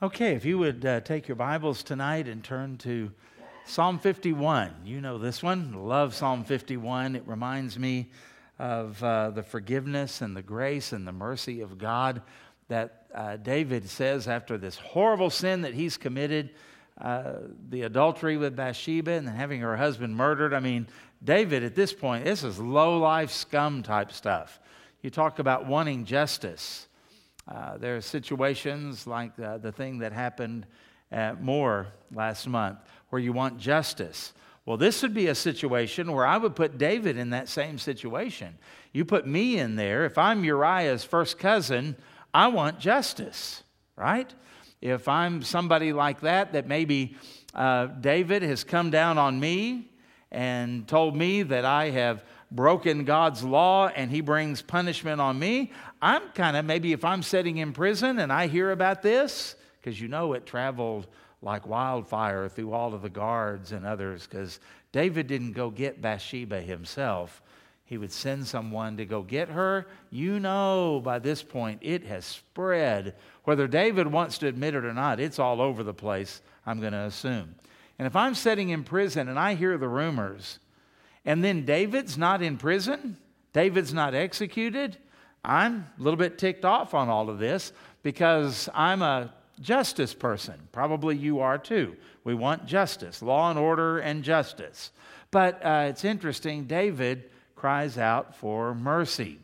Okay, if you would uh, take your Bibles tonight and turn to Psalm 51. You know this one. Love Psalm 51. It reminds me of uh, the forgiveness and the grace and the mercy of God that uh, David says after this horrible sin that he's committed uh, the adultery with Bathsheba and having her husband murdered. I mean, David at this point, this is low life scum type stuff. You talk about wanting justice. Uh, there are situations like the, the thing that happened at Moore last month where you want justice. Well, this would be a situation where I would put David in that same situation. You put me in there. If I'm Uriah's first cousin, I want justice, right? If I'm somebody like that, that maybe uh, David has come down on me and told me that I have broken God's law and he brings punishment on me, I'm kind of maybe if I'm sitting in prison and I hear about this, because you know it traveled like wildfire through all of the guards and others, because David didn't go get Bathsheba himself. He would send someone to go get her. You know, by this point, it has spread. Whether David wants to admit it or not, it's all over the place, I'm going to assume. And if I'm sitting in prison and I hear the rumors, and then David's not in prison, David's not executed. I'm a little bit ticked off on all of this because I'm a justice person. Probably you are too. We want justice, law and order and justice. But uh, it's interesting, David cries out for mercy.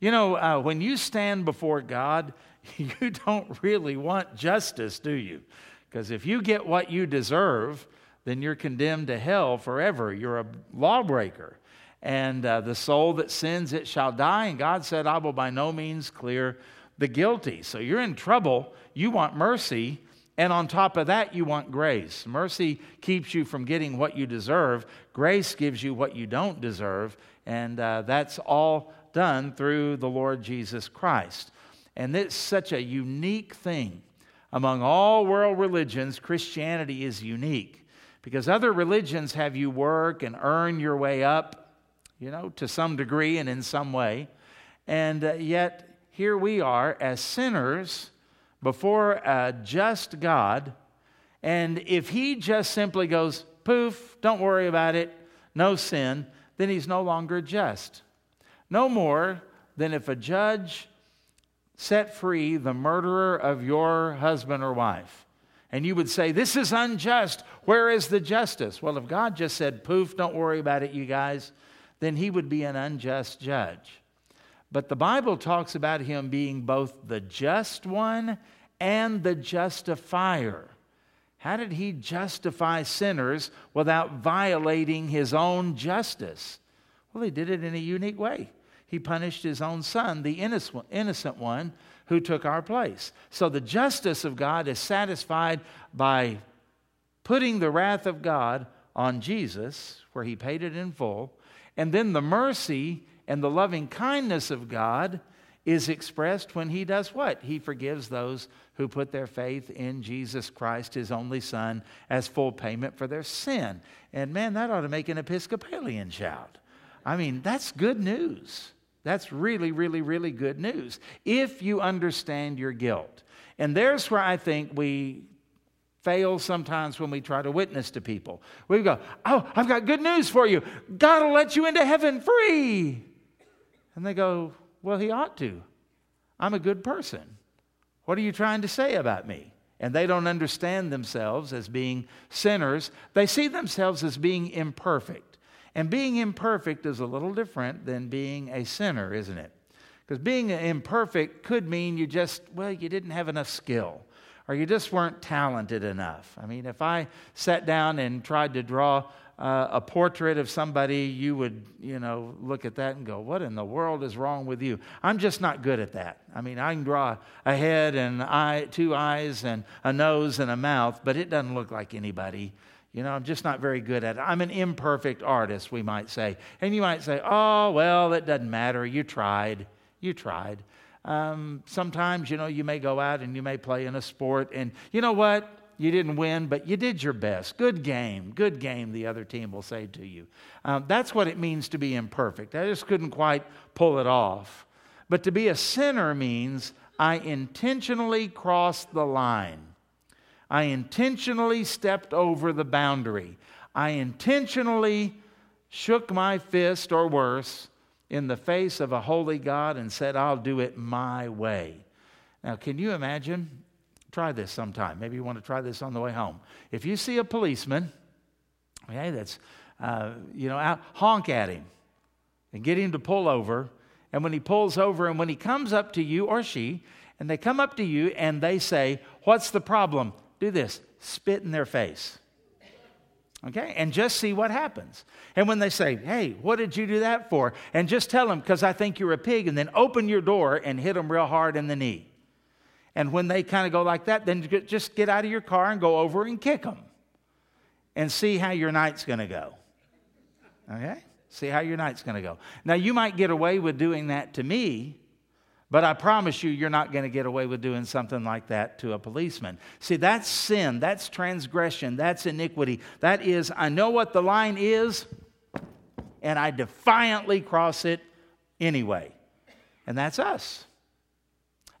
You know, uh, when you stand before God, you don't really want justice, do you? Because if you get what you deserve, then you're condemned to hell forever. You're a lawbreaker. And uh, the soul that sins, it shall die. And God said, I will by no means clear the guilty. So you're in trouble. You want mercy. And on top of that, you want grace. Mercy keeps you from getting what you deserve, grace gives you what you don't deserve. And uh, that's all done through the Lord Jesus Christ. And it's such a unique thing. Among all world religions, Christianity is unique because other religions have you work and earn your way up, you know, to some degree and in some way. And uh, yet, here we are as sinners before a just God. And if He just simply goes, poof, don't worry about it, no sin, then He's no longer just. No more than if a judge set free the murderer of your husband or wife and you would say, This is unjust. Where is the justice? Well, if God just said, Poof, don't worry about it, you guys, then he would be an unjust judge. But the Bible talks about him being both the just one and the justifier. How did he justify sinners without violating his own justice? Well, he did it in a unique way. He punished his own son, the innocent one, who took our place. So the justice of God is satisfied by putting the wrath of God on Jesus, where he paid it in full. And then the mercy and the loving kindness of God is expressed when he does what? He forgives those who put their faith in Jesus Christ, his only Son, as full payment for their sin. And man, that ought to make an Episcopalian shout. I mean, that's good news. That's really, really, really good news if you understand your guilt. And there's where I think we fail sometimes when we try to witness to people. We go, Oh, I've got good news for you. God will let you into heaven free. And they go, Well, He ought to. I'm a good person. What are you trying to say about me? And they don't understand themselves as being sinners. They see themselves as being imperfect. And being imperfect is a little different than being a sinner, isn't it? Because being imperfect could mean you just, well, you didn't have enough skill or you just weren't talented enough. I mean, if I sat down and tried to draw uh, a portrait of somebody, you would, you know, look at that and go, What in the world is wrong with you? I'm just not good at that. I mean, I can draw a head and eye, two eyes and a nose and a mouth, but it doesn't look like anybody you know, I'm just not very good at it. I'm an imperfect artist, we might say. And you might say, oh, well, it doesn't matter. You tried. You tried. Um, sometimes, you know, you may go out and you may play in a sport, and you know what? You didn't win, but you did your best. Good game. Good game, the other team will say to you. Um, that's what it means to be imperfect. I just couldn't quite pull it off. But to be a sinner means I intentionally crossed the line. I intentionally stepped over the boundary. I intentionally shook my fist or worse in the face of a holy God and said, I'll do it my way. Now, can you imagine? Try this sometime. Maybe you want to try this on the way home. If you see a policeman, okay, that's, uh, you know, out, honk at him and get him to pull over. And when he pulls over and when he comes up to you or she, and they come up to you and they say, What's the problem? Do this spit in their face. Okay? And just see what happens. And when they say, hey, what did you do that for? And just tell them, because I think you're a pig, and then open your door and hit them real hard in the knee. And when they kind of go like that, then just get out of your car and go over and kick them and see how your night's going to go. Okay? See how your night's going to go. Now, you might get away with doing that to me, but I promise you, you're not going to get away with doing something like that to a policeman. See, that's sin. That's transgression. That's iniquity. That is, I know what the line is, and I defiantly cross it anyway. And that's us.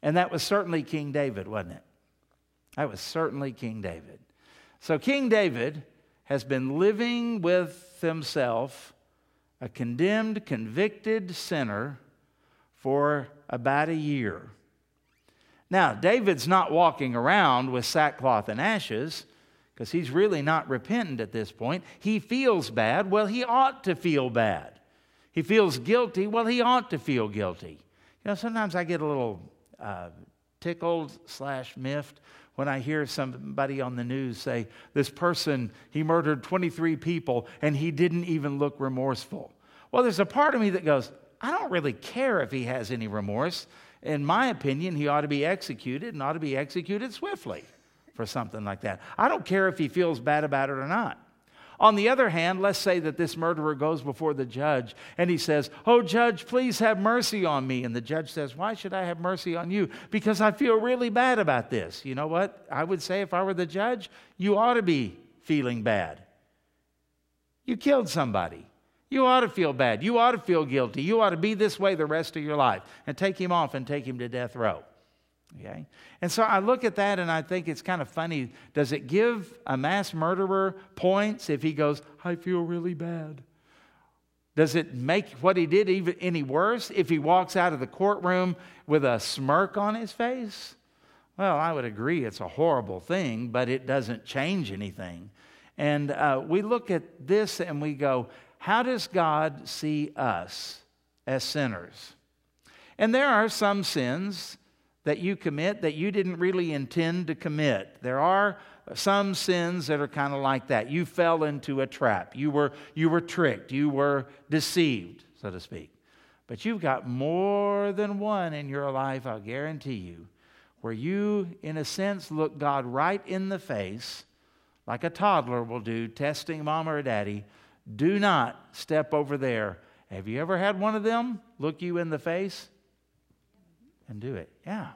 And that was certainly King David, wasn't it? That was certainly King David. So, King David has been living with himself, a condemned, convicted sinner, for about a year. Now, David's not walking around with sackcloth and ashes because he's really not repentant at this point. He feels bad. Well, he ought to feel bad. He feels guilty. Well, he ought to feel guilty. You know, sometimes I get a little uh, tickled slash miffed when I hear somebody on the news say, This person, he murdered 23 people and he didn't even look remorseful. Well, there's a part of me that goes, I don't really care if he has any remorse. In my opinion, he ought to be executed and ought to be executed swiftly for something like that. I don't care if he feels bad about it or not. On the other hand, let's say that this murderer goes before the judge and he says, Oh, judge, please have mercy on me. And the judge says, Why should I have mercy on you? Because I feel really bad about this. You know what? I would say if I were the judge, you ought to be feeling bad. You killed somebody. You ought to feel bad. You ought to feel guilty. You ought to be this way the rest of your life and take him off and take him to death row. Okay? And so I look at that and I think it's kind of funny. Does it give a mass murderer points if he goes, I feel really bad? Does it make what he did even any worse if he walks out of the courtroom with a smirk on his face? Well, I would agree it's a horrible thing, but it doesn't change anything. And uh, we look at this and we go, how does God see us as sinners? And there are some sins that you commit that you didn't really intend to commit. There are some sins that are kind of like that. You fell into a trap. You were, you were tricked. You were deceived, so to speak. But you've got more than one in your life, I'll guarantee you, where you, in a sense, look God right in the face, like a toddler will do, testing mom or daddy, do not step over there. Have you ever had one of them look you in the face and do it? Yeah.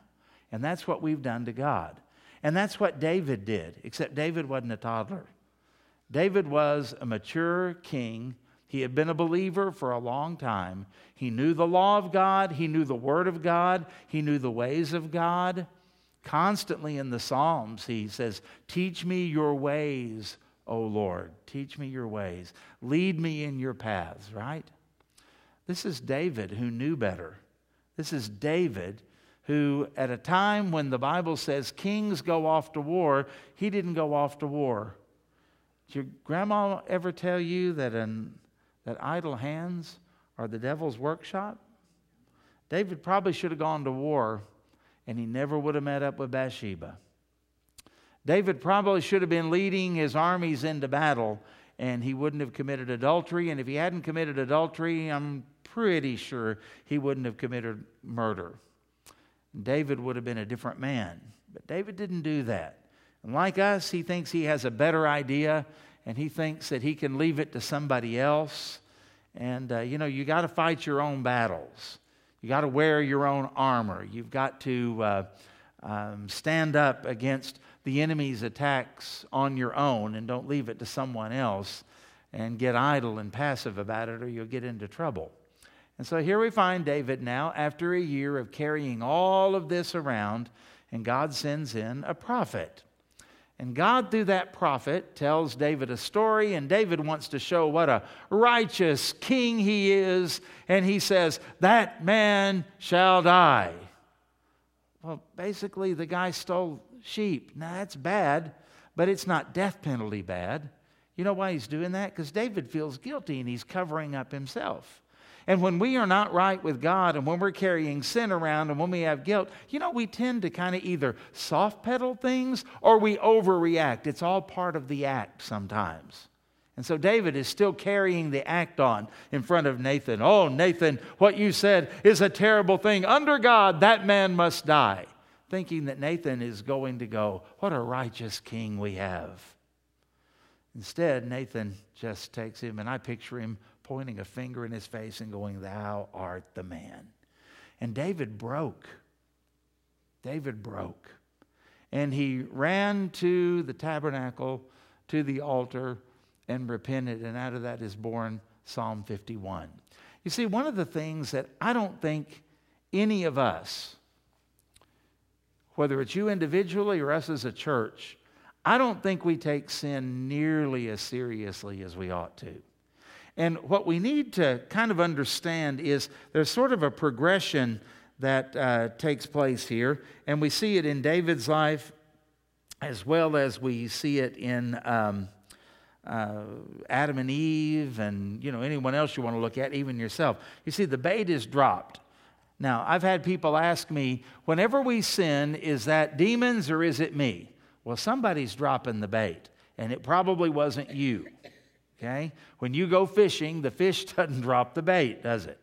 And that's what we've done to God. And that's what David did, except David wasn't a toddler. David was a mature king. He had been a believer for a long time. He knew the law of God, he knew the word of God, he knew the ways of God. Constantly in the Psalms, he says, Teach me your ways, O Lord. Teach me your ways. Lead me in your paths, right? This is David who knew better. This is David who, at a time when the Bible says kings go off to war, he didn't go off to war. Did your grandma ever tell you that, an, that idle hands are the devil's workshop? David probably should have gone to war and he never would have met up with Bathsheba. David probably should have been leading his armies into battle and he wouldn't have committed adultery. And if he hadn't committed adultery, I'm pretty sure he wouldn't have committed murder. David would have been a different man. But David didn't do that. And like us, he thinks he has a better idea and he thinks that he can leave it to somebody else. And, uh, you know, you got to fight your own battles. You got to wear your own armor. You've got to uh, um, stand up against the enemy's attacks on your own and don't leave it to someone else and get idle and passive about it or you'll get into trouble. And so here we find David now, after a year of carrying all of this around, and God sends in a prophet. And God, through that prophet, tells David a story, and David wants to show what a righteous king he is. And he says, That man shall die. Well, basically, the guy stole sheep. Now, that's bad, but it's not death penalty bad. You know why he's doing that? Because David feels guilty and he's covering up himself. And when we are not right with God and when we're carrying sin around and when we have guilt, you know, we tend to kind of either soft pedal things or we overreact. It's all part of the act sometimes. And so David is still carrying the act on in front of Nathan. Oh, Nathan, what you said is a terrible thing. Under God, that man must die. Thinking that Nathan is going to go, What a righteous king we have. Instead, Nathan just takes him, and I picture him pointing a finger in his face and going, Thou art the man. And David broke. David broke. And he ran to the tabernacle, to the altar, and repented. And out of that is born Psalm 51. You see, one of the things that I don't think any of us, whether it's you individually or us as a church, I don't think we take sin nearly as seriously as we ought to. And what we need to kind of understand is there's sort of a progression that uh, takes place here, and we see it in David's life as well as we see it in um, uh, Adam and Eve, and you know anyone else you want to look at, even yourself. You see, the bait is dropped. Now, I've had people ask me, whenever we sin, is that demons or is it me? Well, somebody's dropping the bait, and it probably wasn't you. Okay? When you go fishing, the fish doesn't drop the bait, does it?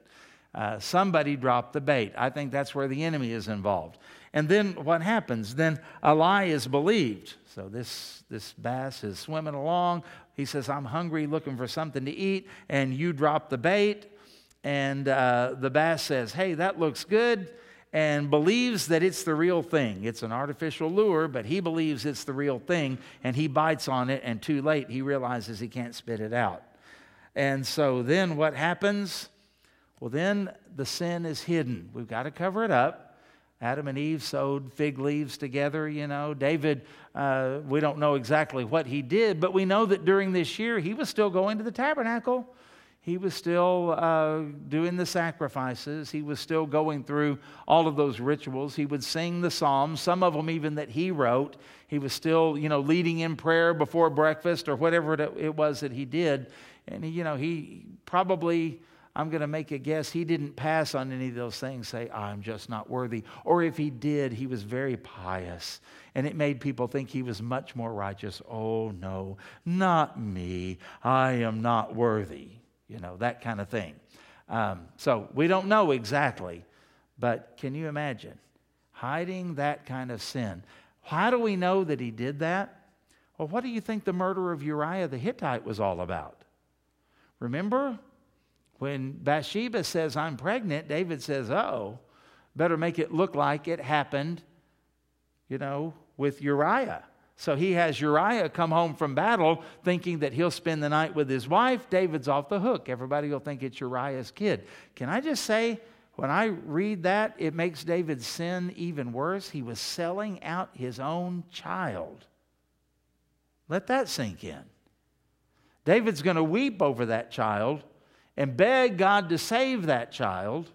Uh, somebody dropped the bait. I think that's where the enemy is involved. And then what happens? Then a lie is believed. So this, this bass is swimming along. He says, I'm hungry, looking for something to eat. And you drop the bait. And uh, the bass says, Hey, that looks good and believes that it's the real thing. It's an artificial lure, but he believes it's the real thing, and he bites on it, and too late, he realizes he can't spit it out. And so then what happens? Well, then the sin is hidden. We've got to cover it up. Adam and Eve sewed fig leaves together, you know. David, uh, we don't know exactly what he did, but we know that during this year he was still going to the tabernacle he was still uh, doing the sacrifices. He was still going through all of those rituals. He would sing the psalms, some of them even that he wrote. He was still, you know, leading in prayer before breakfast or whatever it was that he did. And, he, you know, he probably, I'm going to make a guess, he didn't pass on any of those things, say, I'm just not worthy. Or if he did, he was very pious. And it made people think he was much more righteous. Oh, no, not me. I am not worthy you know, that kind of thing. Um, so we don't know exactly, but can you imagine hiding that kind of sin? How do we know that he did that? Well, what do you think the murder of Uriah the Hittite was all about? Remember when Bathsheba says, I'm pregnant, David says, Oh, better make it look like it happened, you know, with Uriah. So he has Uriah come home from battle thinking that he'll spend the night with his wife. David's off the hook. Everybody will think it's Uriah's kid. Can I just say, when I read that, it makes David's sin even worse. He was selling out his own child. Let that sink in. David's going to weep over that child and beg God to save that child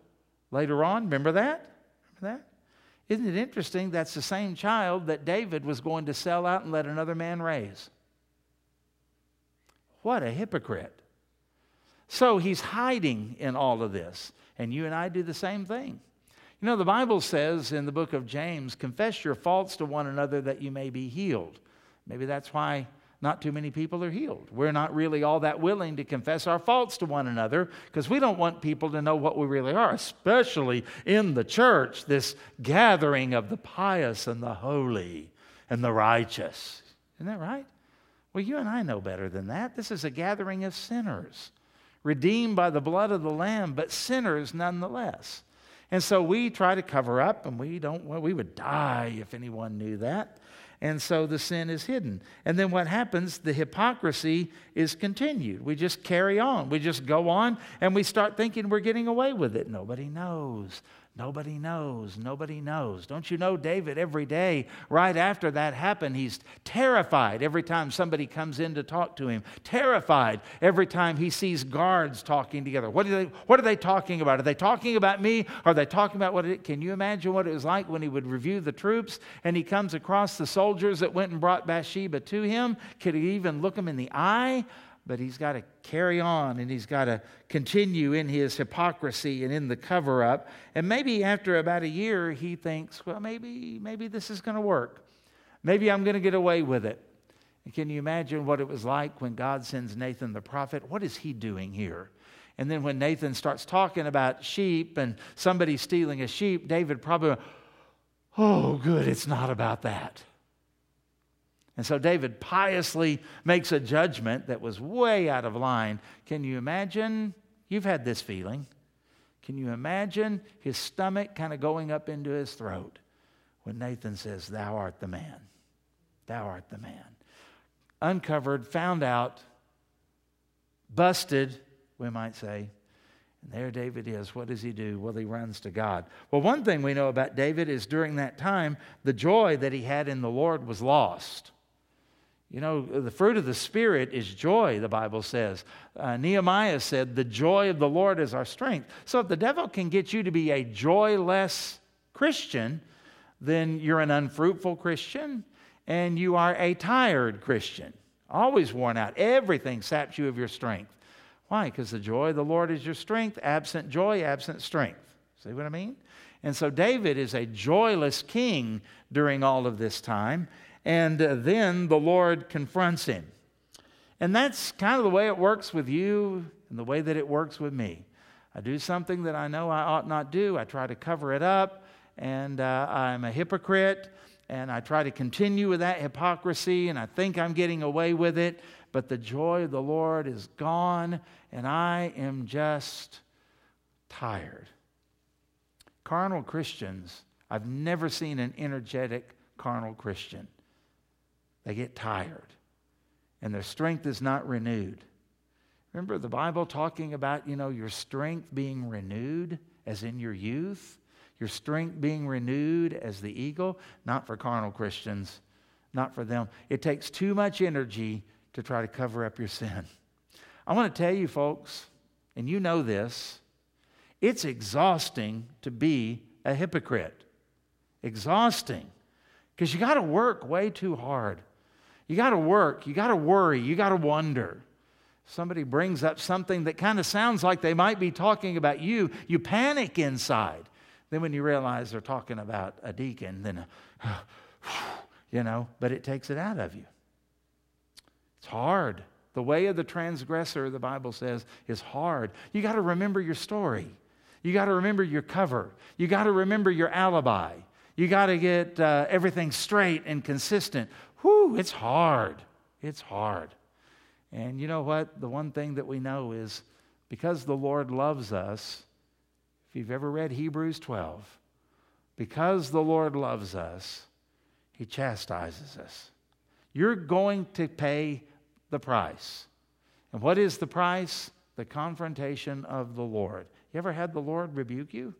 later on. Remember that? Remember that? Isn't it interesting? That's the same child that David was going to sell out and let another man raise. What a hypocrite. So he's hiding in all of this. And you and I do the same thing. You know, the Bible says in the book of James, confess your faults to one another that you may be healed. Maybe that's why not too many people are healed. We're not really all that willing to confess our faults to one another because we don't want people to know what we really are, especially in the church, this gathering of the pious and the holy and the righteous. Isn't that right? Well, you and I know better than that. This is a gathering of sinners, redeemed by the blood of the Lamb, but sinners nonetheless. And so we try to cover up, and we don't, well, we would die if anyone knew that and so the sin is hidden. And then what happens? The hypocrisy is continued. We just carry on. We just go on and we start thinking we're getting away with it. Nobody knows. Nobody knows. Nobody knows. Don't you know David every day, right after that happened, he's terrified every time somebody comes in to talk to him. Terrified every time he sees guards talking together. What are they, what are they talking about? Are they talking about me? Are they talking about what it, can you imagine what it was like when he would review the troops and he comes across the soldiers that went and brought Bathsheba to him? Could he even look them in the eye? But he's got to carry on and he's got to continue in his hypocrisy and in the cover up. And maybe after about a year, he thinks, well, maybe, maybe this is going to work. Maybe I'm going to get away with it. And can you imagine what it was like when God sends Nathan the prophet? What is he doing here? And then when Nathan starts talking about sheep and somebody stealing a sheep, David probably, oh, good, it's not about that. And so David piously makes a judgment that was way out of line. Can you imagine? You've had this feeling. Can you imagine his stomach kind of going up into his throat when Nathan says, Thou art the man? Thou art the man. Uncovered, found out, busted, we might say. And there David is. What does he do? Well, he runs to God. Well, one thing we know about David is during that time, the joy that he had in the Lord was lost. You know, the fruit of the Spirit is joy, the Bible says. Uh, Nehemiah said, The joy of the Lord is our strength. So if the devil can get you to be a joyless Christian, then you're an unfruitful Christian and you are a tired Christian. Always worn out. Everything saps you of your strength. Why? Because the joy of the Lord is your strength. Absent joy, absent strength. See what I mean? And so David is a joyless king during all of this time. And then the Lord confronts him. And that's kind of the way it works with you and the way that it works with me. I do something that I know I ought not do, I try to cover it up, and uh, I'm a hypocrite, and I try to continue with that hypocrisy, and I think I'm getting away with it, but the joy of the Lord is gone, and I am just tired. Carnal Christians, I've never seen an energetic carnal Christian. They get tired and their strength is not renewed. Remember the Bible talking about, you know, your strength being renewed as in your youth? Your strength being renewed as the eagle? Not for carnal Christians, not for them. It takes too much energy to try to cover up your sin. I want to tell you, folks, and you know this, it's exhausting to be a hypocrite. Exhausting. Because you got to work way too hard. You got to work, you got to worry, you got to wonder. Somebody brings up something that kind of sounds like they might be talking about you, you panic inside. Then when you realize they're talking about a deacon, then, you know, but it takes it out of you. It's hard. The way of the transgressor, the Bible says, is hard. You got to remember your story. You got to remember your cover. You got to remember your alibi. You got to get uh, everything straight and consistent. Whew, it's hard. It's hard. And you know what? The one thing that we know is because the Lord loves us, if you've ever read Hebrews 12, because the Lord loves us, He chastises us. You're going to pay the price. And what is the price? The confrontation of the Lord. You ever had the Lord rebuke you?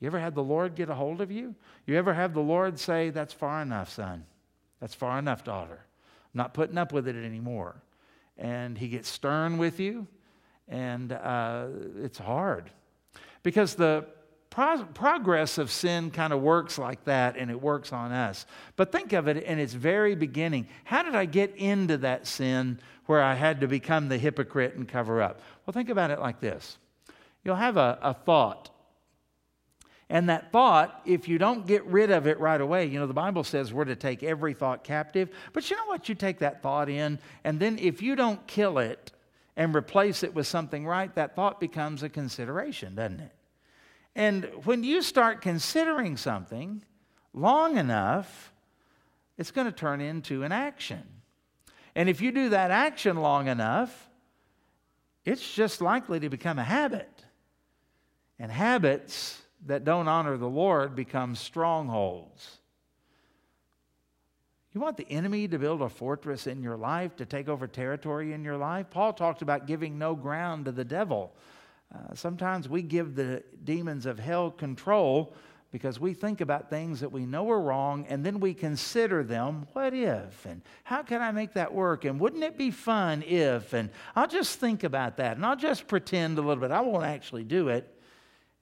You ever had the Lord get a hold of you? You ever have the Lord say, That's far enough, son? That's far enough, daughter. I'm not putting up with it anymore. And he gets stern with you, and uh, it's hard. Because the pro- progress of sin kind of works like that, and it works on us. But think of it in its very beginning. How did I get into that sin where I had to become the hypocrite and cover up? Well, think about it like this you'll have a, a thought and that thought, if you don't get rid of it right away, you know, the Bible says we're to take every thought captive. But you know what? You take that thought in, and then if you don't kill it and replace it with something right, that thought becomes a consideration, doesn't it? And when you start considering something long enough, it's going to turn into an action. And if you do that action long enough, it's just likely to become a habit. And habits that don't honor the Lord become strongholds. You want the enemy to build a fortress in your life, to take over territory in your life? Paul talked about giving no ground to the devil. Uh, sometimes we give the demons of hell control because we think about things that we know are wrong and then we consider them what if and how can I make that work and wouldn't it be fun if and I'll just think about that and I'll just pretend a little bit. I won't actually do it.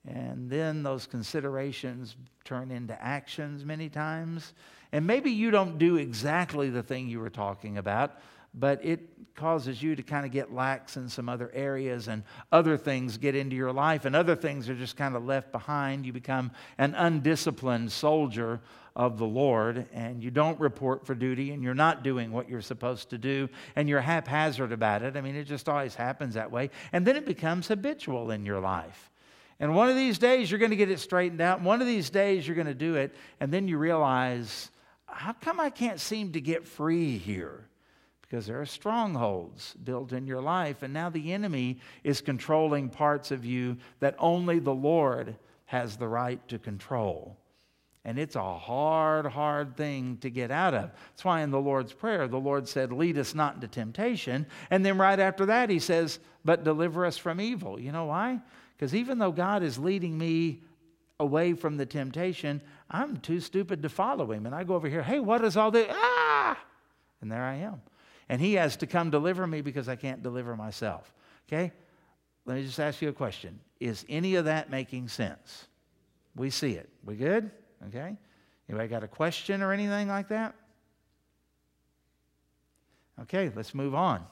And then those considerations turn into actions many times. And maybe you don't do exactly the thing you were talking about, but it causes you to kind of get lax in some other areas and other things get into your life and other things are just kind of left behind. You become an undisciplined soldier of the Lord and you don't report for duty and you're not doing what you're supposed to do and you're haphazard about it. I mean, it just always happens that way. And then it becomes habitual in your life. And one of these days you're going to get it straightened out. One of these days you're going to do it. And then you realize, how come I can't seem to get free here? because there are strongholds built in your life, and now the enemy is controlling parts of you that only the Lord has the right to control. And it's a hard, hard thing to get out of. That's why in the Lord's Prayer, the Lord said, Lead us not into temptation. And then right after that, He says, But deliver us from evil. You know why? Because even though God is leading me away from the temptation, I'm too stupid to follow Him. And I go over here, Hey, what is all this? Ah! And there I am and he has to come deliver me because I can't deliver myself. Okay? Let me just ask you a question. Is any of that making sense? We see it. We good? Okay? Anybody got a question or anything like that? Okay, let's move on.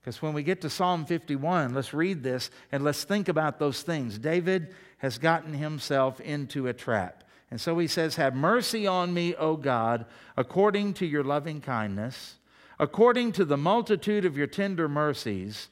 Because when we get to Psalm 51, let's read this and let's think about those things. David has gotten himself into a trap. And so he says, Have mercy on me, O God, according to your loving kindness According to the multitude of your tender mercies,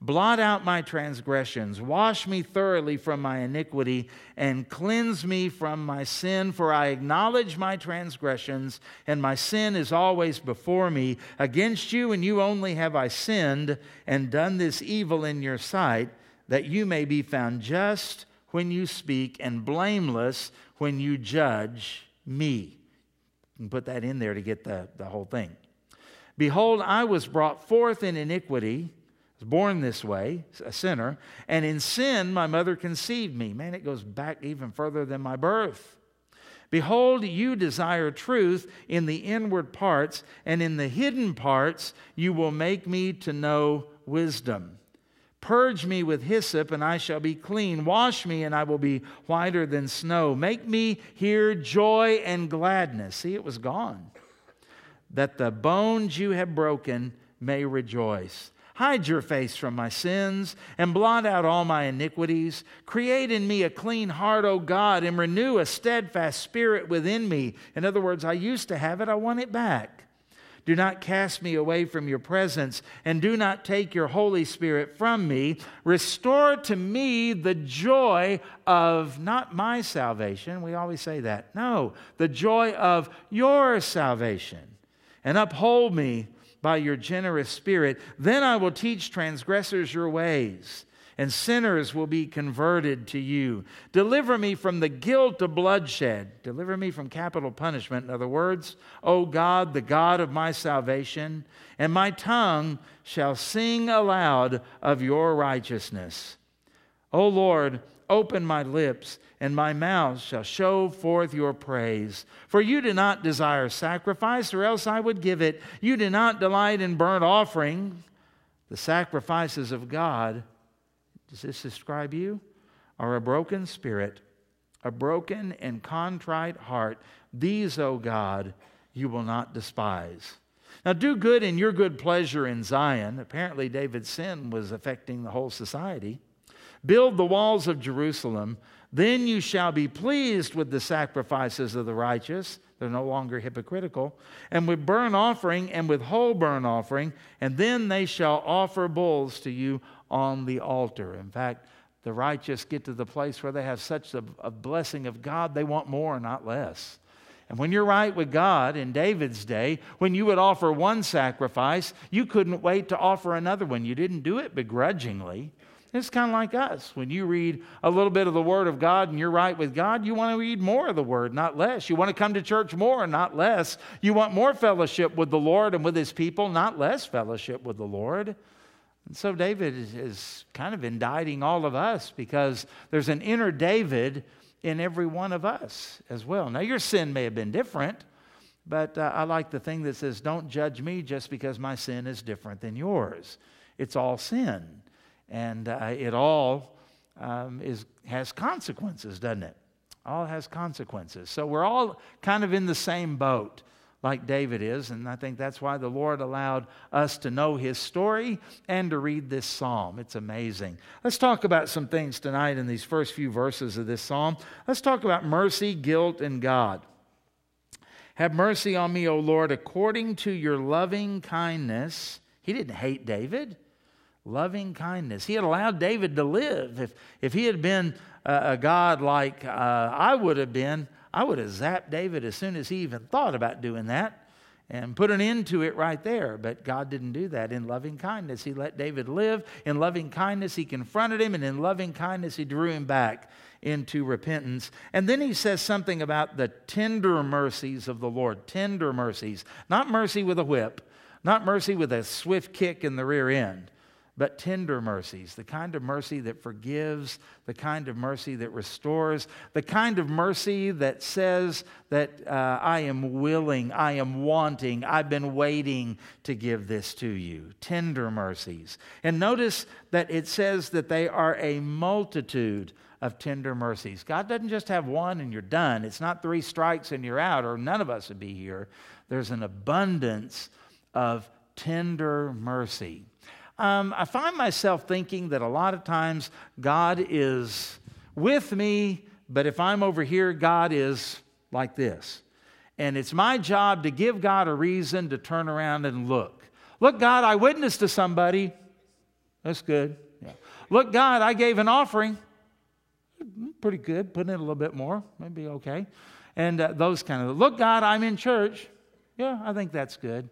blot out my transgressions, wash me thoroughly from my iniquity, and cleanse me from my sin. For I acknowledge my transgressions, and my sin is always before me. Against you and you only have I sinned and done this evil in your sight, that you may be found just when you speak and blameless when you judge me. Can put that in there to get the, the whole thing. Behold, I was brought forth in iniquity, was born this way, a sinner, and in sin my mother conceived me. Man, it goes back even further than my birth. Behold, you desire truth in the inward parts, and in the hidden parts you will make me to know wisdom. Purge me with hyssop, and I shall be clean. Wash me, and I will be whiter than snow. Make me hear joy and gladness. See, it was gone that the bones you have broken may rejoice. Hide your face from my sins and blot out all my iniquities. Create in me a clean heart, O God, and renew a steadfast spirit within me. In other words, I used to have it, I want it back. Do not cast me away from your presence, and do not take your Holy Spirit from me. Restore to me the joy of not my salvation. We always say that. No, the joy of your salvation and uphold me by your generous spirit. Then I will teach transgressors your ways, and sinners will be converted to you. Deliver me from the guilt of bloodshed. Deliver me from capital punishment. In other words, O God, the God of my salvation, and my tongue shall sing aloud of your righteousness. O Lord, open my lips and my mouth shall show forth your praise. For you do not desire sacrifice, or else I would give it. You do not delight in burnt offering. The sacrifices of God, does this describe you? Are a broken spirit, a broken and contrite heart. These, O God, you will not despise. Now, do good in your good pleasure in Zion. Apparently, David's sin was affecting the whole society. Build the walls of Jerusalem. Then you shall be pleased with the sacrifices of the righteous. They're no longer hypocritical. And with burnt offering and with whole burnt offering. And then they shall offer bulls to you on the altar. In fact, the righteous get to the place where they have such a, a blessing of God, they want more, not less. And when you're right with God in David's day, when you would offer one sacrifice, you couldn't wait to offer another one. You didn't do it begrudgingly. It's kind of like us. When you read a little bit of the Word of God and you're right with God, you want to read more of the Word, not less. You want to come to church more, not less. You want more fellowship with the Lord and with His people, not less fellowship with the Lord. And so David is, kind of indicting all of us because there's an inner David in every one of us as well. Now, your sin may have been different, but uh, I like the thing that says, Don't judge me just because my sin is different than yours. It's all sin, and uh, it all um, is, has consequences, doesn't it? All has consequences. So we're all kind of in the same boat like David is, and I think that's why the Lord allowed us to know his story and to read this psalm. It's amazing. Let's talk about some things tonight in these first few verses of this psalm. Let's talk about mercy, guilt, and God. Have mercy on me, O Lord, according to your loving kindness. He didn't hate David. Loving kindness. He had allowed David to live. If, if he had been a, a God like uh, I would have been, I would have zapped David as soon as he even thought about doing that and put an end to it right there. But God didn't do that. In loving kindness, He let David live. In loving kindness, He confronted him. And in loving kindness, He drew him back into repentance. And then He says something about the tender mercies of the Lord. Tender mercies. Not mercy with a whip, not mercy with a swift kick in the rear end but tender mercies, the kind of mercy that forgives, the kind of mercy that restores, the kind of mercy that says that uh, I am willing, I am wanting, I've been waiting to give this to you. Tender mercies. And notice that it says that they are a multitude of tender mercies. God doesn't just have one and you're done. It's not three strikes and you're out, or none of us would be here. There's an abundance of tender mercy. Um, I find myself thinking that a lot of times God is with me, but if I'm over here, God is like this. And it's my job to give God a reason to turn around and look. Look, God, I witnessed to somebody. That's good. Yeah. Look, God, I gave an offering. Pretty good. Put in a little bit more. Maybe okay. And uh, those kind of, look, God, I'm in church. Yeah, I think that's good.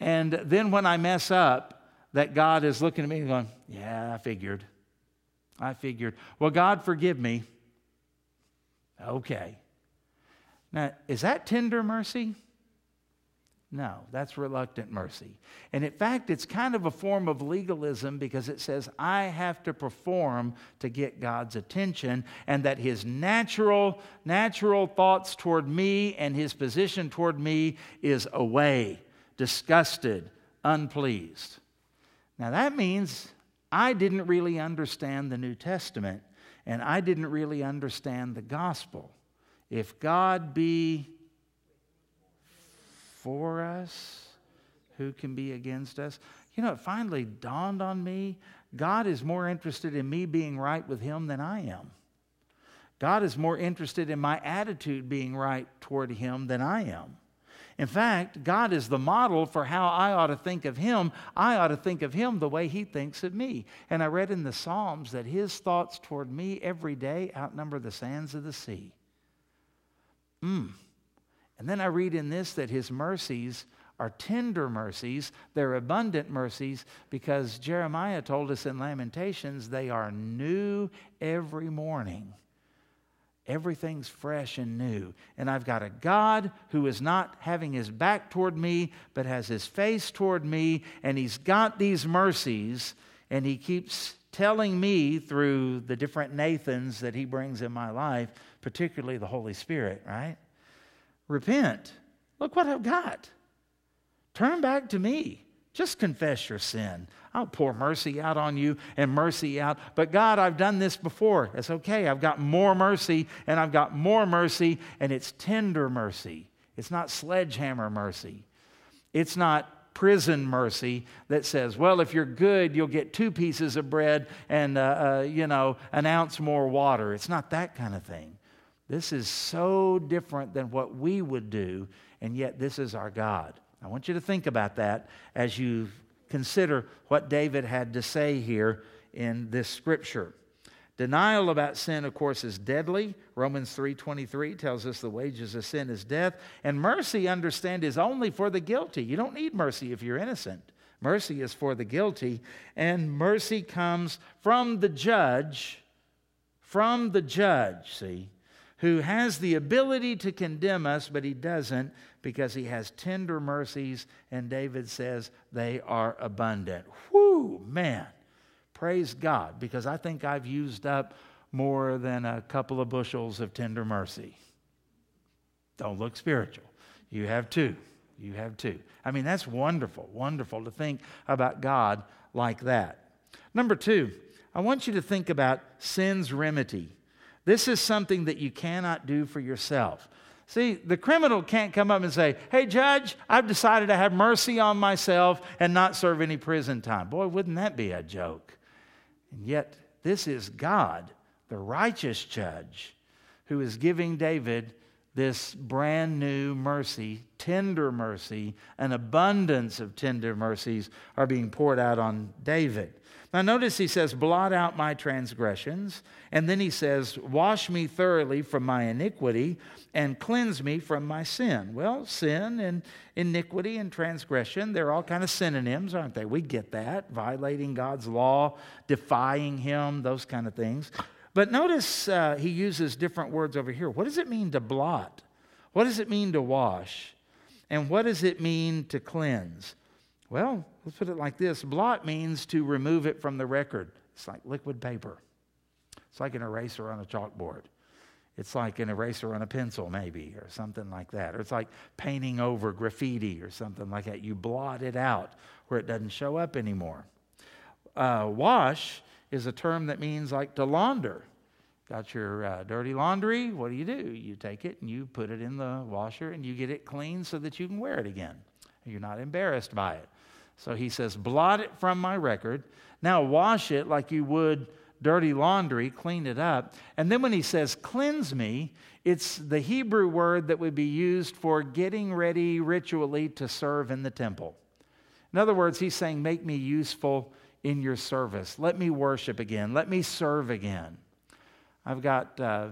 And then when I mess up, that God is looking at me and going, Yeah, I figured. I figured. Well, God, forgive me. Okay. Now, is that tender mercy? No, that's reluctant mercy. And in fact, it's kind of a form of legalism because it says, I have to perform to get God's attention, and that his natural, natural thoughts toward me and his position toward me is away, disgusted, unpleased. Now, that means I didn't really understand the New Testament and I didn't really understand the gospel. If God be for us, who can be against us? You know, it finally dawned on me God is more interested in me being right with Him than I am. God is more interested in my attitude being right toward Him than I am. In fact, God is the model for how I ought to think of Him. I ought to think of Him the way He thinks of me. And I read in the Psalms that His thoughts toward me every day outnumber the sands of the sea. Mm. And then I read in this that His mercies are tender mercies, they're abundant mercies, because Jeremiah told us in Lamentations they are new every morning. Everything's fresh and new. And I've got a God who is not having his back toward me, but has his face toward me. And he's got these mercies, and he keeps telling me through the different Nathans that he brings in my life, particularly the Holy Spirit, right? Repent. Look what I've got. Turn back to me. Just confess your sin. I'll pour mercy out on you and mercy out. But God, I've done this before. It's okay. I've got more mercy and I've got more mercy, and it's tender mercy. It's not sledgehammer mercy. It's not prison mercy that says, well, if you're good, you'll get two pieces of bread and, uh, uh, you know, an ounce more water. It's not that kind of thing. This is so different than what we would do, and yet this is our God. I want you to think about that as you consider what David had to say here in this scripture. Denial about sin, of course, is deadly. Romans 3:23 tells us the wages of sin is death. And mercy, understand, is only for the guilty. You don't need mercy if you're innocent. Mercy is for the guilty. And mercy comes from the judge, from the judge, see, who has the ability to condemn us, but he doesn't because he has tender mercies, and David says they are abundant. Whoo, man. Praise God, because I think I've used up more than a couple of bushels of tender mercy. Don't look spiritual. You have two. You have two. I mean, that's wonderful, wonderful to think about God like that. Number two, I want you to think about sin's remedy. This is something that you cannot do for yourself. See, the criminal can't come up and say, Hey, judge, I've decided to have mercy on myself and not serve any prison time. Boy, wouldn't that be a joke? And yet, this is God, the righteous judge, who is giving David this brand new mercy, tender mercy, an abundance of tender mercies are being poured out on David. Now, notice he says, Blot out my transgressions. And then he says, Wash me thoroughly from my iniquity and cleanse me from my sin. Well, sin and iniquity and transgression, they're all kind of synonyms, aren't they? We get that. Violating God's law, defying Him, those kind of things. But notice uh, he uses different words over here. What does it mean to blot? What does it mean to wash? And what does it mean to cleanse? Well, let's put it like this blot means to remove it from the record. It's like liquid paper, it's like an eraser on a chalkboard. It's like an eraser on a pencil, maybe, or something like that. Or it's like painting over graffiti or something like that. You blot it out where it doesn't show up anymore. Uh, wash is a term that means like to launder. Got your uh, dirty laundry, what do you do? You take it and you put it in the washer and you get it clean so that you can wear it again. You're not embarrassed by it. So he says, blot it from my record. Now wash it like you would dirty laundry, clean it up. And then when he says, cleanse me, it's the Hebrew word that would be used for getting ready ritually to serve in the temple. In other words, he's saying, make me useful in your service. Let me worship again. Let me serve again. I've got uh,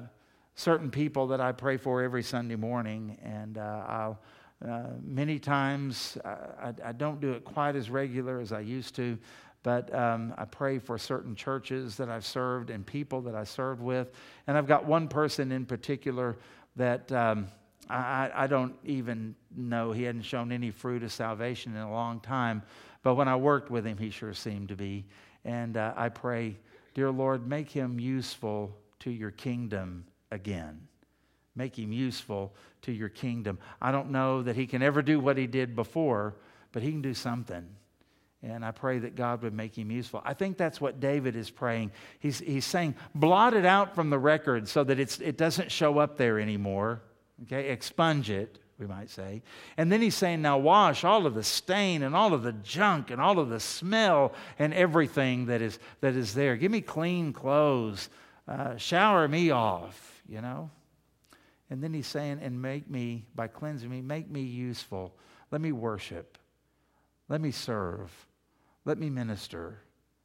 certain people that I pray for every Sunday morning, and uh, I'll. Uh, many times uh, I, I, don't do it quite as regular as I used to, but um, I pray for certain churches that I've served and people that I served with. And I've got one person in particular that um, I, I, don't even know. He hadn't shown any fruit of salvation in a long time. But when I worked with him, he sure seemed to be. And uh, I pray, dear Lord, make him useful to your kingdom again. Make him useful to your kingdom. I don't know that he can ever do what he did before, but he can do something. And I pray that God would make him useful. I think that's what David is praying. He's, he's saying, blot it out from the record so that it's, it doesn't show up there anymore. Okay, expunge it we might say. And then he's saying, now wash all of the stain and all of the junk and all of the smell and everything that is, that is there. Give me clean clothes. Uh, shower me off, you know? And then he's saying, and make me, by cleansing me, make me useful. Let me worship. Let me serve. Let me minister.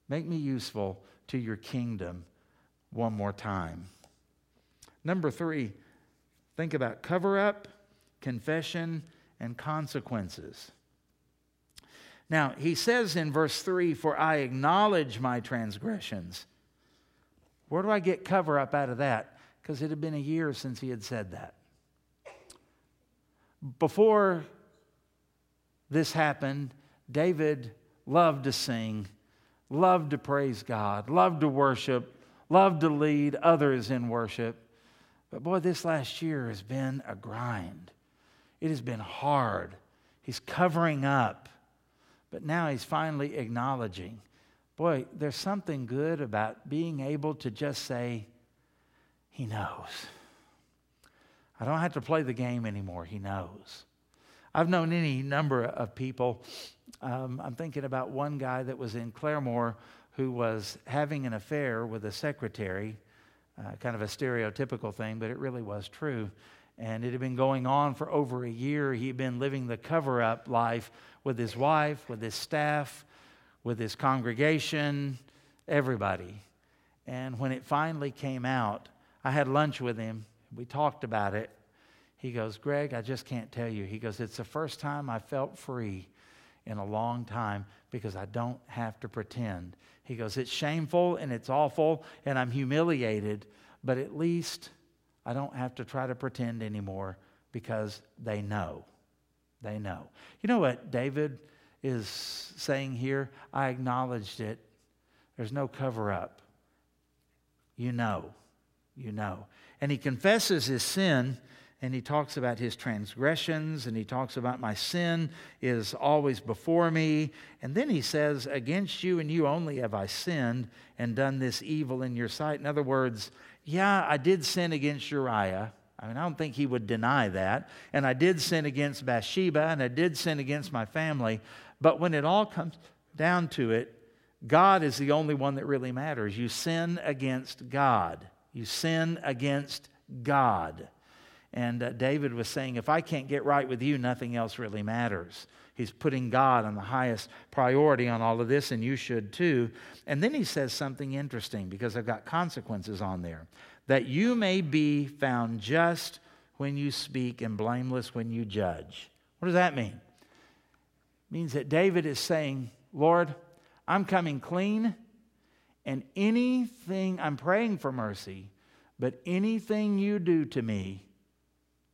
Make me useful to your kingdom one more time. Number three, think about cover up confession, and consequences. Now, he says in verse 3 For I acknowledge my transgressions. Where do I get cover up out of that? Because it had been a year since he had said that. Before this happened, David loved to sing, loved to praise God, loved to worship, loved to lead others in worship. But boy, this last year has been a grind. It has been hard. He's covering up. But now he's finally acknowledging. Boy, there's something good about being able to just say, He knows. I don't have to play the game anymore. He knows. I've known any number of people. Um, I'm thinking about one guy that was in Claremore who was having an affair with a secretary, uh, kind of a stereotypical thing, but it really was true. And it had been going on for over a year. He'd been living the cover up life with his wife, with his staff, with his congregation, everybody. And when it finally came out, I had lunch with him. We talked about it. He goes, Greg, I just can't tell you. He goes, It's the first time I felt free in a long time because I don't have to pretend. He goes, It's shameful and it's awful and I'm humiliated, but at least I don't have to try to pretend anymore because they know. They know. You know what David is saying here? I acknowledged it. There's no cover up. You know. You know. And he confesses his sin and he talks about his transgressions and he talks about my sin is always before me. And then he says, Against you and you only have I sinned and done this evil in your sight. In other words, yeah, I did sin against Uriah. I mean, I don't think he would deny that. And I did sin against Bathsheba and I did sin against my family. But when it all comes down to it, God is the only one that really matters. You sin against God. You sin against God. And uh, David was saying, if I can't get right with you, nothing else really matters. He's putting God on the highest priority on all of this, and you should too. And then he says something interesting because I've got consequences on there that you may be found just when you speak and blameless when you judge. What does that mean? It means that David is saying, Lord, I'm coming clean, and anything, I'm praying for mercy, but anything you do to me,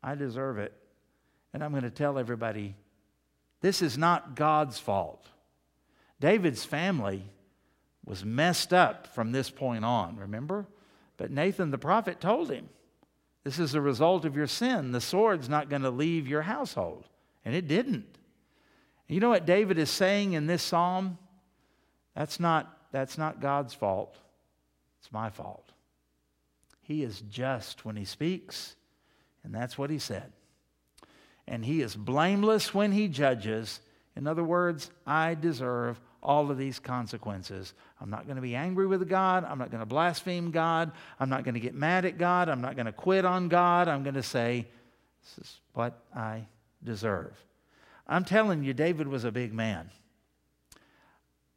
I deserve it. And I'm going to tell everybody this is not God's fault. David's family was messed up from this point on, remember? But Nathan the prophet told him, This is a result of your sin. The sword's not going to leave your household. And it didn't. You know what David is saying in this psalm? That's not, that's not God's fault, it's my fault. He is just when he speaks, and that's what he said. And he is blameless when he judges. In other words, I deserve all of these consequences. I'm not going to be angry with God. I'm not going to blaspheme God. I'm not going to get mad at God. I'm not going to quit on God. I'm going to say, This is what I deserve. I'm telling you, David was a big man.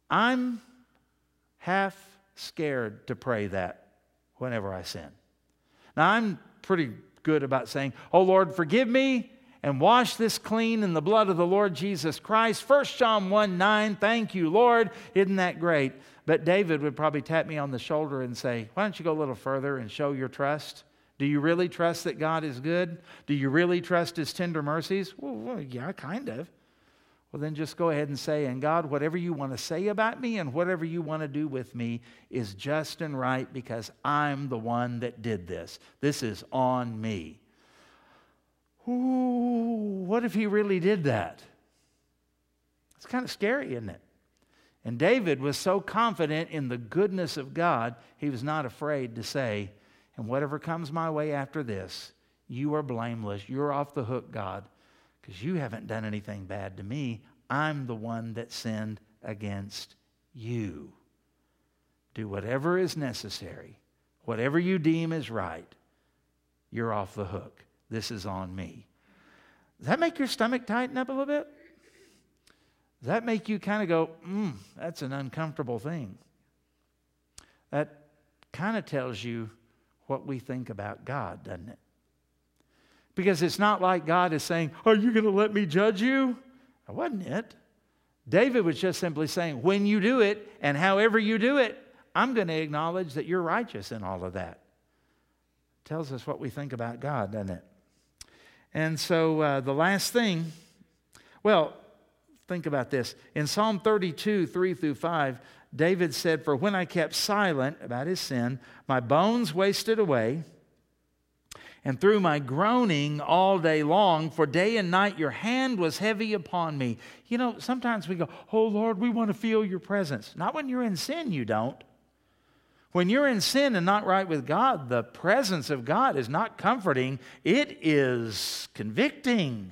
I'm half scared to pray that whenever I sin. Now, I'm pretty good about saying, Oh Lord, forgive me and wash this clean in the blood of the Lord Jesus Christ. 1 John 1 9, thank you, Lord. Isn't that great? But David would probably tap me on the shoulder and say, Why don't you go a little further and show your trust? Do you really trust that God is good? Do you really trust His tender mercies? Well, well yeah, kind of. Well, then just go ahead and say, and God, whatever you want to say about me and whatever you want to do with me is just and right because I'm the one that did this. This is on me. Ooh, what if he really did that? It's kind of scary, isn't it? And David was so confident in the goodness of God, he was not afraid to say, and whatever comes my way after this, you are blameless. You're off the hook, God, because you haven't done anything bad to me. I'm the one that sinned against you. Do whatever is necessary, whatever you deem is right, you're off the hook. This is on me. Does that make your stomach tighten up a little bit? Does that make you kind of go, hmm, that's an uncomfortable thing? That kind of tells you what we think about God, doesn't it? Because it's not like God is saying, Are you going to let me judge you? That wasn't it. David was just simply saying, When you do it and however you do it, I'm going to acknowledge that you're righteous in all of that. Tells us what we think about God, doesn't it? And so uh, the last thing, well, think about this. In Psalm 32, 3 through 5, David said, For when I kept silent about his sin, my bones wasted away. And through my groaning all day long, for day and night your hand was heavy upon me. You know, sometimes we go, Oh Lord, we want to feel your presence. Not when you're in sin, you don't. When you're in sin and not right with God, the presence of God is not comforting, it is convicting.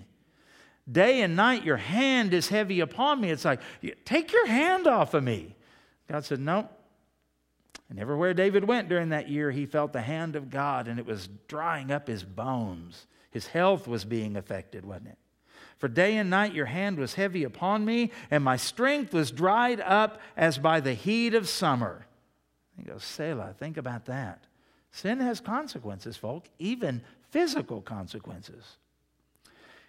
Day and night, your hand is heavy upon me. It's like, take your hand off of me. God said, No. And everywhere David went during that year, he felt the hand of God and it was drying up his bones. His health was being affected, wasn't it? For day and night your hand was heavy upon me, and my strength was dried up as by the heat of summer. He goes, Selah, think about that. Sin has consequences, folk, even physical consequences.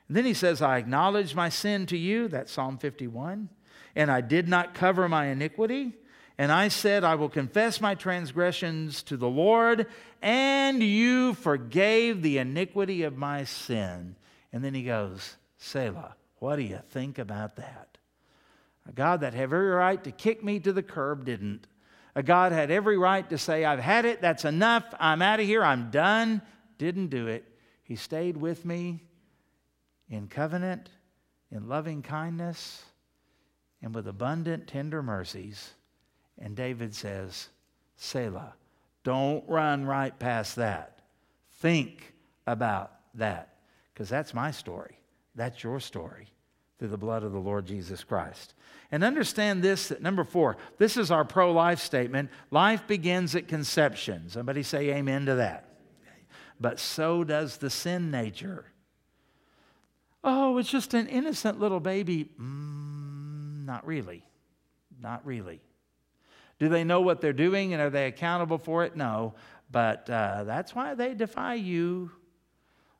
And then he says, I acknowledge my sin to you, that's Psalm 51, and I did not cover my iniquity. And I said, I will confess my transgressions to the Lord, and you forgave the iniquity of my sin. And then he goes, Selah. What do you think about that? A God that had every right to kick me to the curb didn't. A God had every right to say, I've had it, that's enough, I'm out of here, I'm done. Didn't do it. He stayed with me in covenant, in loving kindness, and with abundant, tender mercies. And David says, Selah. Don't run right past that. Think about that, because that's my story. That's your story through the blood of the Lord Jesus Christ. And understand this that number four, this is our pro life statement. Life begins at conception. Somebody say amen to that. But so does the sin nature. Oh, it's just an innocent little baby. Mm, not really. Not really. Do they know what they're doing and are they accountable for it? No. But uh, that's why they defy you.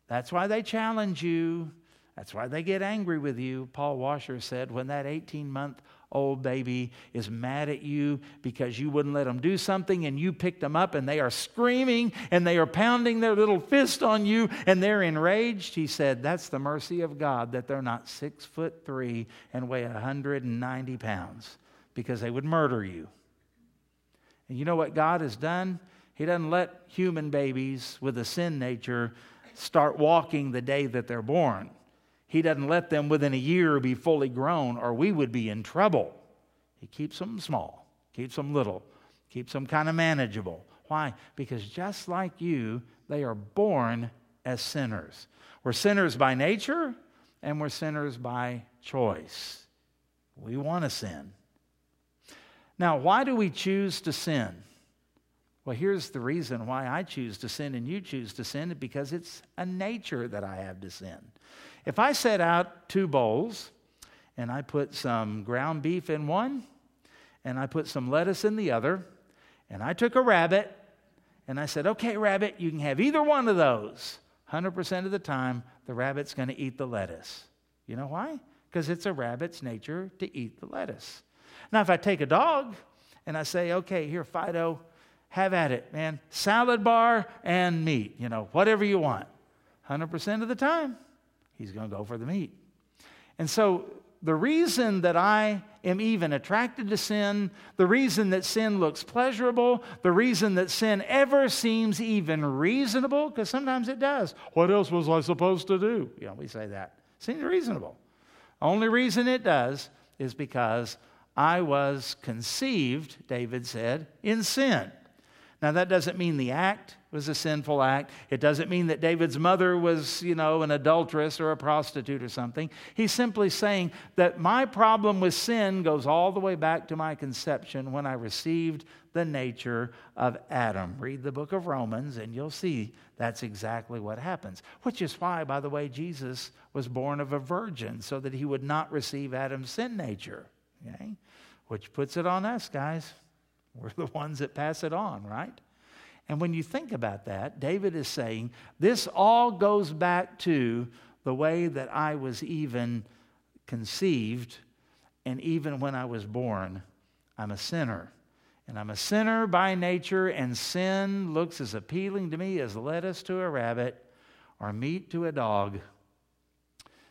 That's why they challenge you. That's why they get angry with you. Paul Washer said, when that 18 month old baby is mad at you because you wouldn't let them do something and you picked them up and they are screaming and they are pounding their little fist on you and they're enraged, he said, that's the mercy of God that they're not six foot three and weigh 190 pounds because they would murder you. And you know what God has done? He doesn't let human babies with a sin nature start walking the day that they're born. He doesn't let them within a year be fully grown, or we would be in trouble. He keeps them small, keeps them little, keeps them kind of manageable. Why? Because just like you, they are born as sinners. We're sinners by nature, and we're sinners by choice. We want to sin. Now, why do we choose to sin? Well, here's the reason why I choose to sin and you choose to sin because it's a nature that I have to sin. If I set out two bowls and I put some ground beef in one and I put some lettuce in the other, and I took a rabbit and I said, okay, rabbit, you can have either one of those. 100% of the time, the rabbit's going to eat the lettuce. You know why? Because it's a rabbit's nature to eat the lettuce. Now, if I take a dog and I say, okay, here, Fido, have at it, man. Salad bar and meat, you know, whatever you want. 100% of the time, he's going to go for the meat. And so, the reason that I am even attracted to sin, the reason that sin looks pleasurable, the reason that sin ever seems even reasonable, because sometimes it does. What else was I supposed to do? You know, we say that. Seems reasonable. Only reason it does is because I was conceived, David said, in sin. Now, that doesn't mean the act was a sinful act. It doesn't mean that David's mother was, you know, an adulteress or a prostitute or something. He's simply saying that my problem with sin goes all the way back to my conception when I received the nature of Adam. Read the book of Romans and you'll see that's exactly what happens. Which is why, by the way, Jesus was born of a virgin so that he would not receive Adam's sin nature. Okay? Which puts it on us, guys. We're the ones that pass it on, right? And when you think about that, David is saying this all goes back to the way that I was even conceived, and even when I was born, I'm a sinner. And I'm a sinner by nature, and sin looks as appealing to me as lettuce to a rabbit or meat to a dog.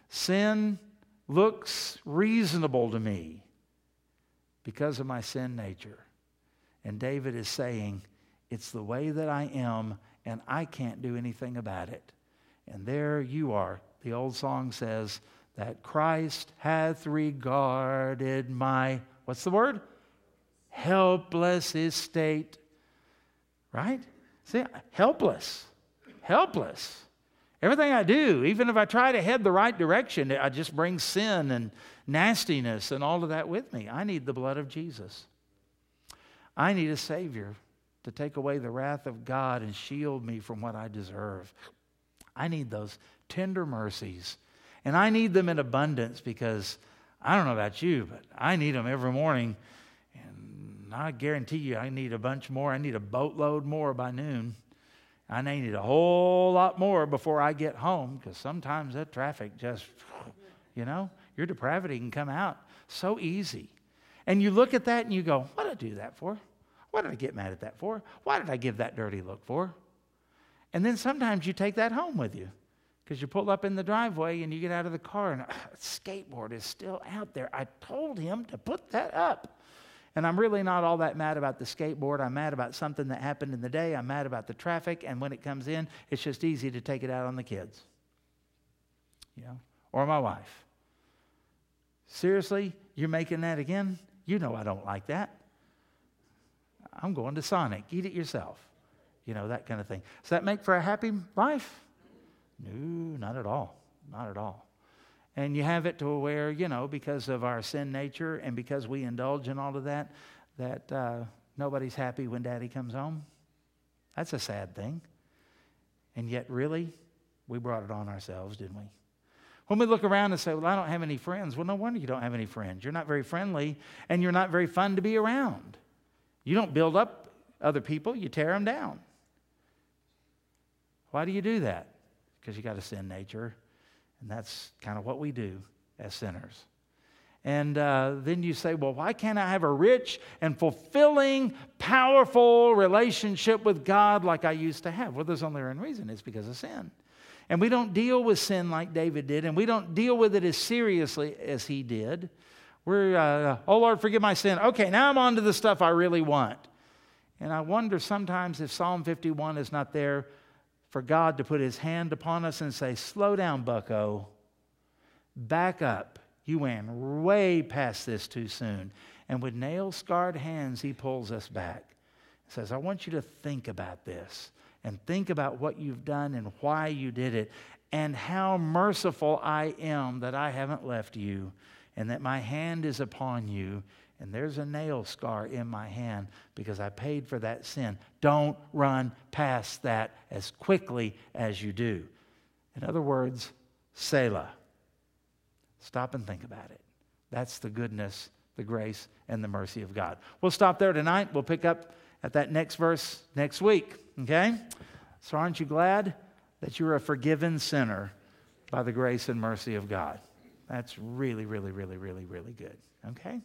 Sin looks reasonable to me because of my sin nature. And David is saying, It's the way that I am, and I can't do anything about it. And there you are. The old song says that Christ hath regarded my, what's the word? Helpless estate. Right? See, helpless. Helpless. Everything I do, even if I try to head the right direction, I just bring sin and nastiness and all of that with me. I need the blood of Jesus. I need a Savior to take away the wrath of God and shield me from what I deserve. I need those tender mercies. And I need them in abundance because I don't know about you, but I need them every morning. And I guarantee you, I need a bunch more. I need a boatload more by noon. I need a whole lot more before I get home because sometimes that traffic just, you know, your depravity can come out so easy. And you look at that and you go, what did I do that for? What did I get mad at that for? Why did I give that dirty look for? And then sometimes you take that home with you Because you pull up in the driveway and you get out of the car and a skateboard is still out there. I told him to put that up. And I'm really not all that mad about the skateboard. I'm mad about something that happened in the day. I'm mad about the traffic. And when it comes in, it's just easy to take it out on the kids. You know, or my wife. Seriously, you're making that again? You know I don't like that. I'm going to Sonic. Eat it yourself. You know, that kind of thing. Does that make for a happy life? No, not at all. Not at all. And you have it to where, you know, because of our sin nature and because we indulge in all of that, that uh, nobody's happy when daddy comes home. That's a sad thing. And yet, really, we brought it on ourselves, didn't we? When we look around and say, Well, I don't have any friends, well, no wonder you don't have any friends. You're not very friendly and you're not very fun to be around. You don't build up other people, you tear them down. Why do you do that? Because you got a sin nature, and that's kind of what we do as sinners. And uh, then you say, well, why can't I have a rich and fulfilling, powerful relationship with God like I used to have? Well, there's only one reason it's because of sin. And we don't deal with sin like David did, and we don't deal with it as seriously as he did. We're, uh, oh Lord, forgive my sin. Okay, now I'm on to the stuff I really want. And I wonder sometimes if Psalm 51 is not there for God to put his hand upon us and say, Slow down, bucko. Back up. You ran way past this too soon. And with nail scarred hands, he pulls us back. He says, I want you to think about this and think about what you've done and why you did it and how merciful I am that I haven't left you and that my hand is upon you and there's a nail scar in my hand because I paid for that sin. Don't run past that as quickly as you do. In other words, Selah. Stop and think about it. That's the goodness, the grace, and the mercy of God. We'll stop there tonight. We'll pick up at that next verse next week. Okay? So, aren't you glad that you're a forgiven sinner by the grace and mercy of God? That's really, really, really, really, really good. Okay?